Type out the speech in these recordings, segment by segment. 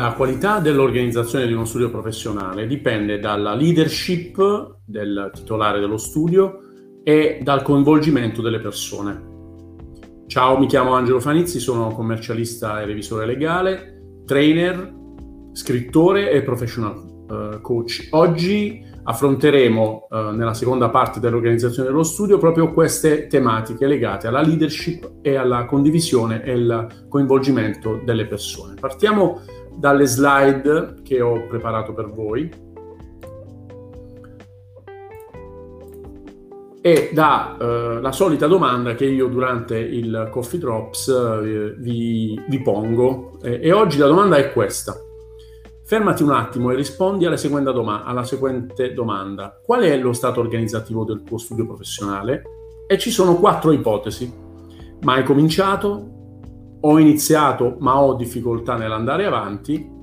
La qualità dell'organizzazione di uno studio professionale dipende dalla leadership del titolare dello studio e dal coinvolgimento delle persone. Ciao, mi chiamo Angelo Fanizzi, sono commercialista e revisore legale, trainer, scrittore e professional uh, coach. Oggi affronteremo uh, nella seconda parte dell'organizzazione dello studio proprio queste tematiche legate alla leadership e alla condivisione e al coinvolgimento delle persone. Partiamo dalle slide che ho preparato per voi. E dalla eh, solita domanda che io durante il Coffee Drops eh, vi, vi, pongo. Eh, e oggi la domanda è questa. Fermati un attimo e rispondi alla seguente, doma- alla seguente domanda. Qual è lo stato organizzativo del tuo studio professionale? E ci sono quattro ipotesi. Mai cominciato? Ho iniziato ma ho difficoltà nell'andare avanti,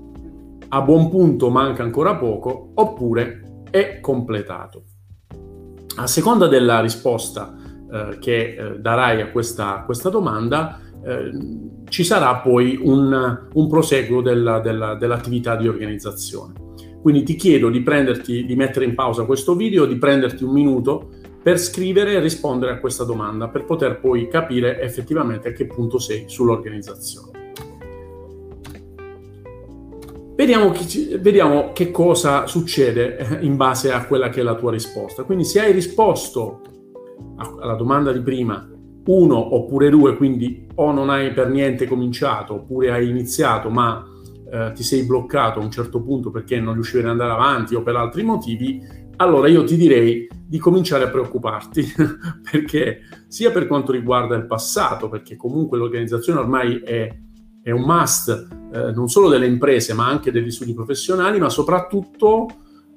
a buon punto manca ancora poco, oppure è completato. A seconda della risposta eh, che eh, darai a questa, questa domanda, eh, ci sarà poi un, un proseguo della, della, dell'attività di organizzazione. Quindi ti chiedo di, prenderti, di mettere in pausa questo video, di prenderti un minuto per scrivere e rispondere a questa domanda, per poter poi capire effettivamente a che punto sei sull'organizzazione. Vediamo, chi, vediamo che cosa succede eh, in base a quella che è la tua risposta. Quindi se hai risposto alla domanda di prima uno oppure due, quindi o non hai per niente cominciato oppure hai iniziato ma eh, ti sei bloccato a un certo punto perché non riuscivi ad andare avanti o per altri motivi, allora io ti direi di cominciare a preoccuparti, perché sia per quanto riguarda il passato, perché comunque l'organizzazione ormai è, è un must eh, non solo delle imprese, ma anche degli studi professionali, ma soprattutto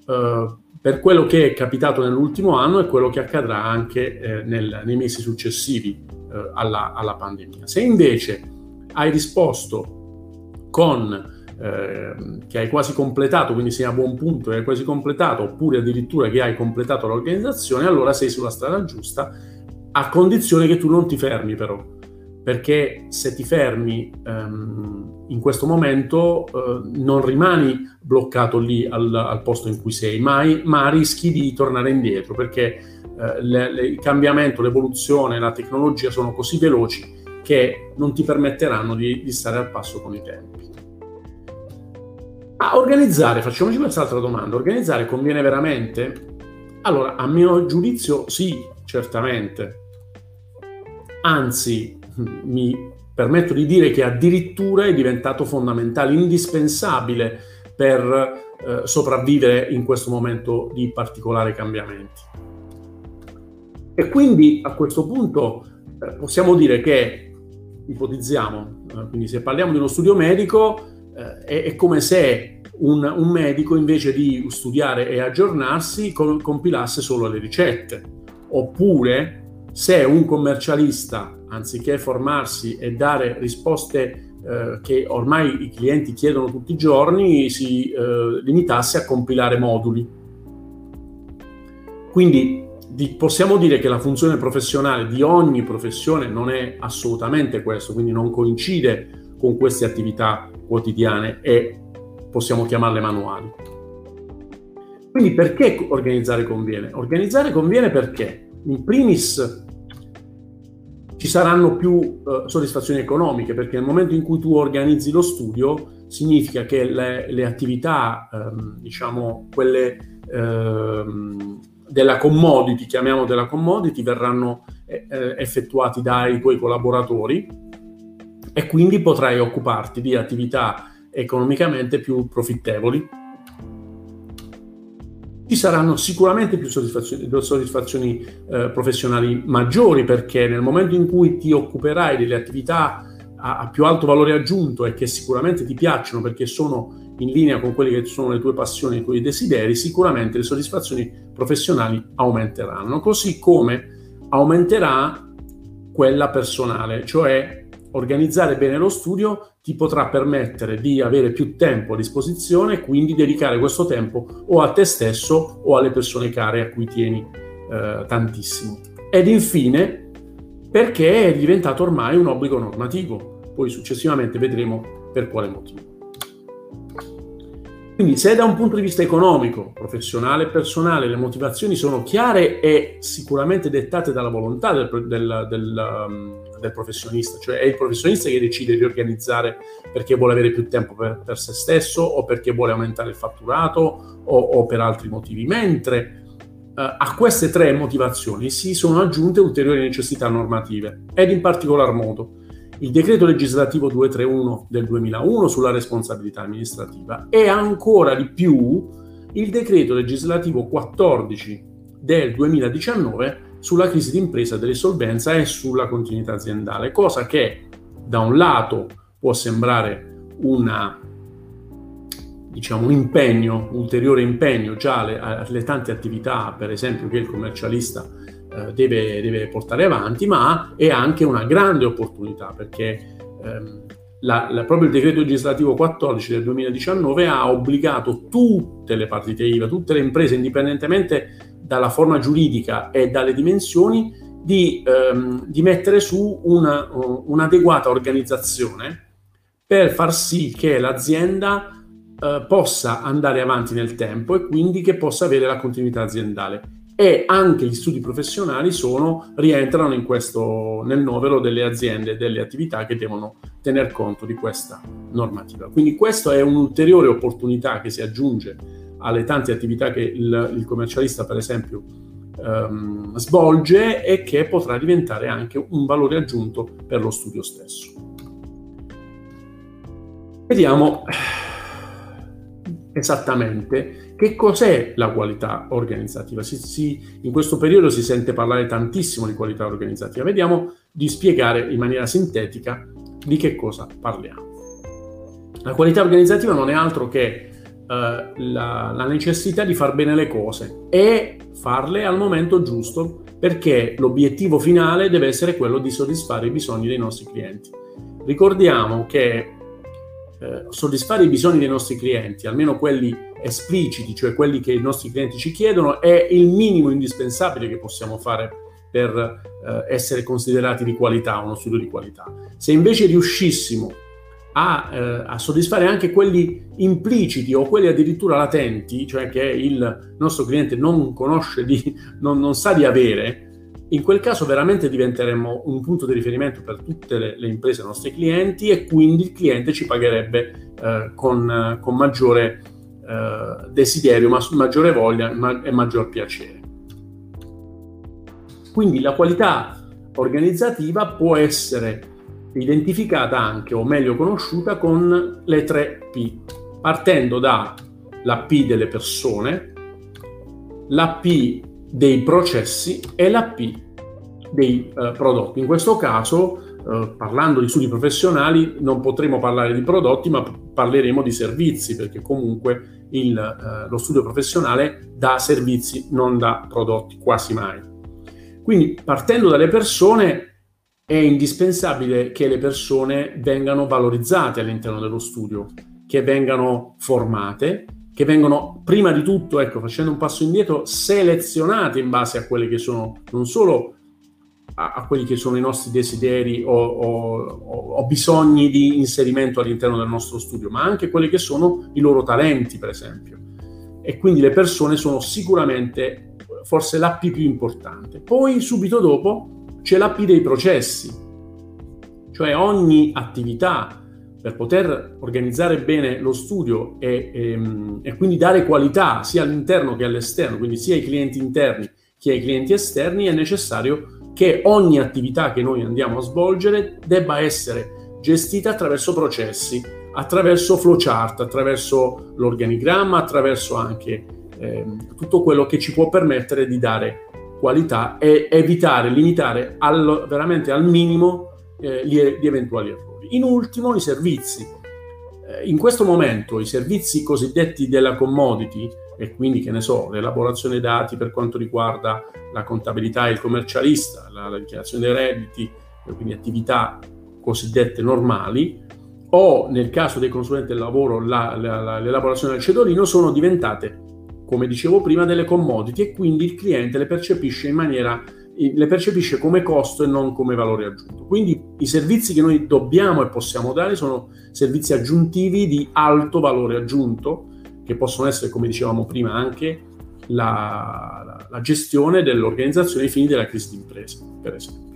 eh, per quello che è capitato nell'ultimo anno e quello che accadrà anche eh, nel, nei mesi successivi eh, alla, alla pandemia. Se invece hai risposto con eh, che hai quasi completato, quindi sei a buon punto e hai quasi completato, oppure addirittura che hai completato l'organizzazione, allora sei sulla strada giusta, a condizione che tu non ti fermi però, perché se ti fermi ehm, in questo momento eh, non rimani bloccato lì al, al, posto in cui sei, ma, ma rischi di tornare indietro, perché eh, le, le, il cambiamento, l'evoluzione, la tecnologia sono così veloci che non ti permetteranno di, di stare al passo con i tempi. A organizzare, facciamoci quest'altra domanda, organizzare conviene veramente? Allora, a mio giudizio sì, certamente. Anzi, mi permetto di dire che addirittura è diventato fondamentale, indispensabile per eh, sopravvivere in questo momento di particolari cambiamenti. E quindi a questo punto eh, possiamo dire che, ipotizziamo, eh, quindi se parliamo di uno studio medico, eh, è, è, come se un, un, medico invece di studiare e aggiornarsi compilasse solo le ricette. Oppure se un commercialista, anziché formarsi e dare risposte eh, che ormai i clienti chiedono tutti i giorni, si eh, limitasse a compilare moduli. Quindi di, possiamo dire che la funzione professionale di ogni professione non è assolutamente questo, quindi non coincide con queste attività quotidiane e possiamo chiamarle manuali. Quindi perché organizzare conviene? Organizzare conviene perché in primis ci saranno più uh, soddisfazioni economiche, perché nel momento in cui tu organizzi lo studio significa che le, le attività, um, diciamo, quelle um, della commodity, chiamiamo della commodity, verranno eh, eh effettuati dai tuoi collaboratori e quindi potrai occuparti di attività economicamente più profittevoli. Ci saranno sicuramente più soddisfazioni, soddisfazioni eh, professionali maggiori perché nel momento in cui ti occuperai delle attività a, a più alto valore aggiunto e che sicuramente ti piacciono perché sono in linea con quelle che sono le tue passioni, i tuoi desideri, sicuramente le soddisfazioni professionali aumenteranno, così come aumenterà quella personale, cioè organizzare bene lo studio ti potrà permettere di avere più tempo a disposizione e quindi dedicare questo tempo o a te stesso o alle persone care a cui tieni eh, tantissimo. Ed infine, perché è diventato ormai un obbligo normativo. Poi successivamente vedremo per quale motivo. Quindi se da un punto di vista economico, professionale e personale le motivazioni sono chiare e sicuramente dettate dalla volontà del, del, del, um, del professionista, cioè è il professionista che decide di organizzare perché vuole avere più tempo per, per se stesso o perché vuole aumentare il fatturato o, o per altri motivi, mentre uh, a queste tre motivazioni si sono aggiunte ulteriori necessità normative ed in particolar modo il decreto legislativo 231 del 2001 sulla responsabilità amministrativa e ancora di più il decreto legislativo 14 del 2019 sulla crisi d'impresa dell'insolvenza e sulla continuità aziendale, cosa che da un lato può sembrare una, diciamo, un impegno, ulteriore impegno già alle, alle tante attività, per esempio, che il commercialista eh, deve, deve, portare avanti, ma è anche una grande opportunità perché ehm, la, la, proprio il decreto legislativo 14 del 2019 ha obbligato tutte le partite IVA, tutte le imprese, indipendentemente dalla forma giuridica e dalle dimensioni, di, ehm, di mettere su una, un'adeguata organizzazione per far sì che l'azienda eh, possa andare avanti nel tempo e quindi che possa avere la continuità aziendale e anche gli studi professionali sono, rientrano questo, nel novero delle aziende e delle attività che devono tener conto di questa normativa. Quindi questa è un'ulteriore opportunità che si aggiunge alle tante attività che il, il commercialista, per esempio, ehm, svolge e che potrà diventare anche un valore aggiunto per lo studio stesso. Vediamo esattamente che cos'è la qualità organizzativa? Si, si, in questo periodo si sente parlare tantissimo di qualità organizzativa. Vediamo di spiegare in maniera sintetica di che cosa parliamo. La qualità organizzativa non è altro che la, la necessità di far bene le cose e farle al momento giusto perché l'obiettivo finale deve essere quello di soddisfare i bisogni dei nostri clienti. Ricordiamo che eh, soddisfare i bisogni dei nostri clienti, almeno quelli espliciti, cioè quelli che i nostri clienti ci chiedono, è il minimo indispensabile che possiamo fare per eh, essere considerati di qualità, uno studio di qualità. Se invece riuscissimo a, eh, a, soddisfare anche quelli impliciti o quelli addirittura latenti, cioè che il nostro cliente non conosce, di, non, non sa di avere, in quel caso veramente diventeremmo un punto di riferimento per tutte le, le imprese, i nostri clienti e quindi il cliente ci pagherebbe eh, con, con, maggiore eh, desiderio, ma maggiore voglia ma, e maggior piacere. Quindi la qualità organizzativa può essere identificata anche o meglio conosciuta con le tre P, partendo dalla P delle persone, la P dei processi e la P dei eh, prodotti. In questo caso, eh, parlando di studi professionali, non potremo parlare di prodotti, ma parleremo di servizi, perché comunque il, eh, lo studio professionale dà servizi, non dà prodotti, quasi mai. Quindi, partendo dalle persone, è indispensabile che le persone vengano valorizzate all'interno dello studio, che vengano formate, che vengono prima di tutto, ecco, facendo un passo indietro, selezionate in base a quelle che sono non solo a, a quelli che sono i nostri desideri o, o, o, bisogni di inserimento all'interno del nostro studio, ma anche quelli che sono i loro talenti, per esempio. E quindi le persone sono sicuramente forse l'AP più importante. Poi subito dopo c'è l'AP dei processi, cioè ogni attività per poter organizzare bene lo studio e, e, ehm, e, quindi dare qualità sia all'interno che all'esterno, quindi sia ai clienti interni che ai clienti esterni, è necessario che ogni attività che noi andiamo a svolgere debba essere gestita attraverso processi, attraverso flowchart, attraverso l'organigramma, attraverso anche eh, tutto quello che ci può permettere di dare qualità e evitare, limitare al, veramente al minimo eh, gli, gli eventuali errori. In ultimo, i servizi. Eh, in questo momento i servizi cosiddetti della commodity, e quindi che ne so, l'elaborazione dati per quanto riguarda la contabilità e il commercialista, la, la dichiarazione dei redditi, quindi attività cosiddette normali, o nel caso dei consulenti del lavoro la, la, l'elaborazione del cedolino, sono diventate, come dicevo prima, delle commodity e quindi il cliente le percepisce in maniera le percepisce come costo e non come valore aggiunto. Quindi i servizi che noi dobbiamo e possiamo dare sono servizi aggiuntivi di alto valore aggiunto che possono essere, come dicevamo prima, anche la, la, la gestione dell'organizzazione ai fini della crisi d'impresa, per esempio.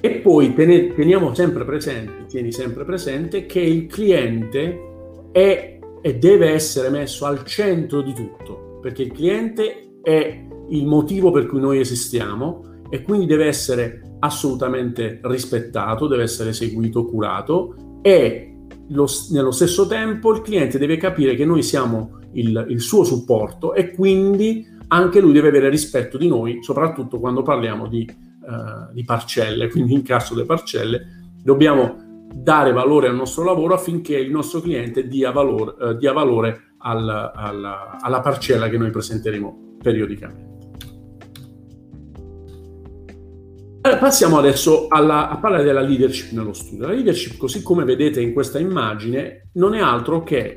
E poi teniamo sempre presente, tieni sempre presente che il cliente è e deve essere messo al centro di tutto, perché il cliente è il motivo per cui noi esistiamo e quindi deve essere assolutamente rispettato, deve essere seguito, curato e lo, nello stesso tempo il cliente deve capire che noi siamo il, il suo supporto e quindi anche lui deve avere rispetto di noi, soprattutto quando parliamo di, uh, di parcelle, quindi in caso delle parcelle. Dobbiamo dare valore al nostro lavoro affinché il nostro cliente dia valore, uh, dia valore al, alla, alla parcella che noi presenteremo periodicamente. Passiamo adesso alla, a parlare della leadership nello studio. La leadership, così come vedete in questa immagine, non è altro che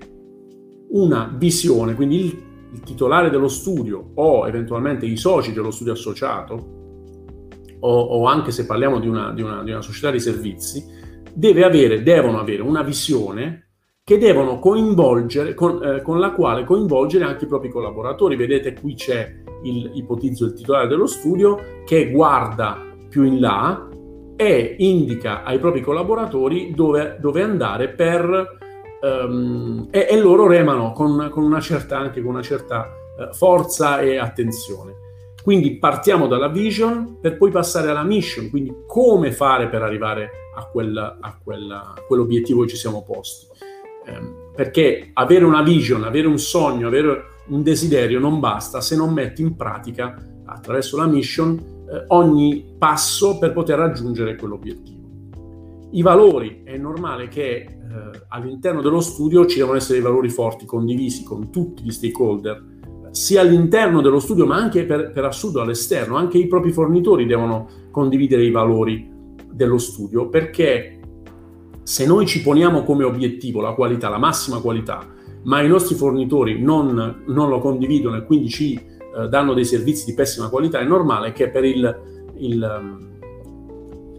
una visione, quindi il, il titolare dello studio o eventualmente i soci dello studio associato, o, o anche se parliamo di una, di, una, di una, società di servizi, avere, devono avere una visione che devono coinvolgere, con, eh, con, la quale coinvolgere anche i propri collaboratori. Vedete qui c'è il, ipotizzo il titolare dello studio che guarda più in là e indica ai propri collaboratori dove, dove andare per um, e, e, loro remano con, con, una certa anche con una certa uh, forza e attenzione. Quindi partiamo dalla vision per poi passare alla mission, quindi come fare per arrivare a, quel, a, quel, a quell'obiettivo che ci siamo posti. Um, perché avere una vision, avere un sogno, avere un desiderio non basta se non metti in pratica attraverso la mission eh, ogni passo per poter raggiungere quell'obiettivo. I valori, è normale che eh, all'interno dello studio ci devono essere dei valori forti, condivisi con tutti gli stakeholder, sia all'interno dello studio ma anche per, per assurdo all'esterno, anche i propri fornitori devono condividere i valori dello studio perché se noi ci poniamo come obiettivo la qualità, la massima qualità, ma i nostri fornitori non, non lo condividono e quindi ci eh, danno dei servizi di pessima qualità, è normale che per, il, il,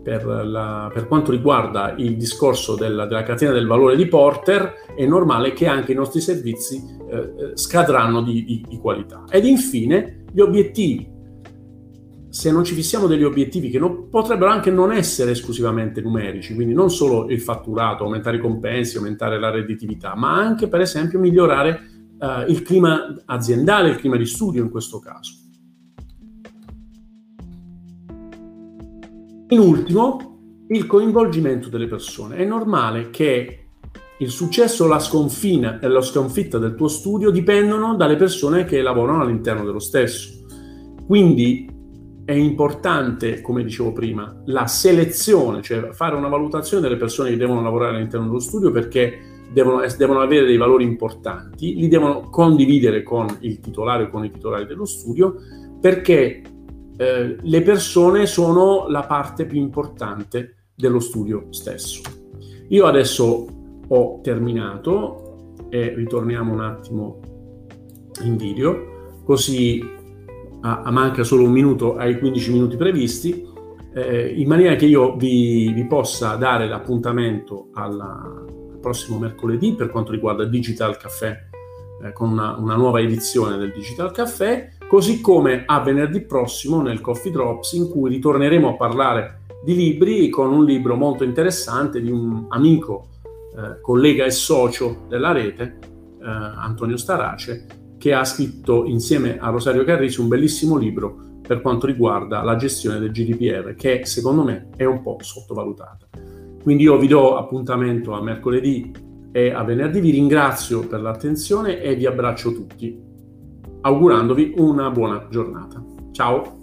per, la, per quanto riguarda il discorso della, della, catena del valore di Porter, è normale che anche i nostri servizi eh, eh, scadranno di, di, di qualità. Ed infine gli obiettivi se non ci fissiamo degli obiettivi che non, potrebbero anche non essere esclusivamente numerici, quindi non solo il fatturato, aumentare i compensi, aumentare la redditività, ma anche per esempio migliorare uh, il clima aziendale, il clima di studio in questo caso. In ultimo, il coinvolgimento delle persone. È normale che il successo o la, sconfina, la sconfitta del tuo studio dipendono dalle persone che lavorano all'interno dello stesso. Quindi è importante, come dicevo prima, la selezione, cioè fare una valutazione delle persone che devono lavorare all'interno dello studio perché devono, devono, avere dei valori importanti, li devono condividere con il titolare o con i titolari dello studio, perché eh, le persone sono la parte più importante dello studio stesso. Io adesso ho terminato e ritorniamo un attimo in video, così a, a manca solo un minuto ai 15 minuti previsti, eh, in maniera che io vi, vi possa dare l'appuntamento alla, prossimo mercoledì per quanto riguarda Digital Caffè, eh, con una, una, nuova edizione del Digital Caffè, così come a venerdì prossimo nel Coffee Drops in cui ritorneremo a parlare di libri con un libro molto interessante di un amico, eh, collega e socio della rete, eh, Antonio Starace, che ha scritto insieme a Rosario Carrisi un bellissimo libro per quanto riguarda la gestione del GDPR, che secondo me è un po' sottovalutata. Quindi io vi do appuntamento a mercoledì e a venerdì, vi ringrazio per l'attenzione e vi abbraccio tutti, augurandovi una buona giornata. Ciao!